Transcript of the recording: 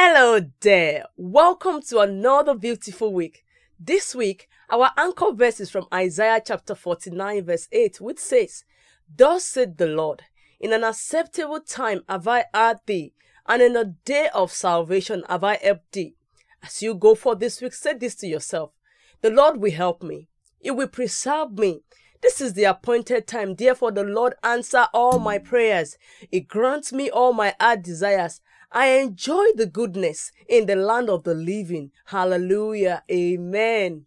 Hello there. Welcome to another beautiful week. This week, our anchor verse is from Isaiah chapter 49, verse 8, which says, Thus said the Lord, In an acceptable time have I heard thee, and in a day of salvation have I helped thee. As you go for this week, say this to yourself The Lord will help me, He will preserve me. This is the appointed time. Therefore, the Lord answer all my prayers. He grants me all my heart desires. I enjoy the goodness in the land of the living. Hallelujah. Amen.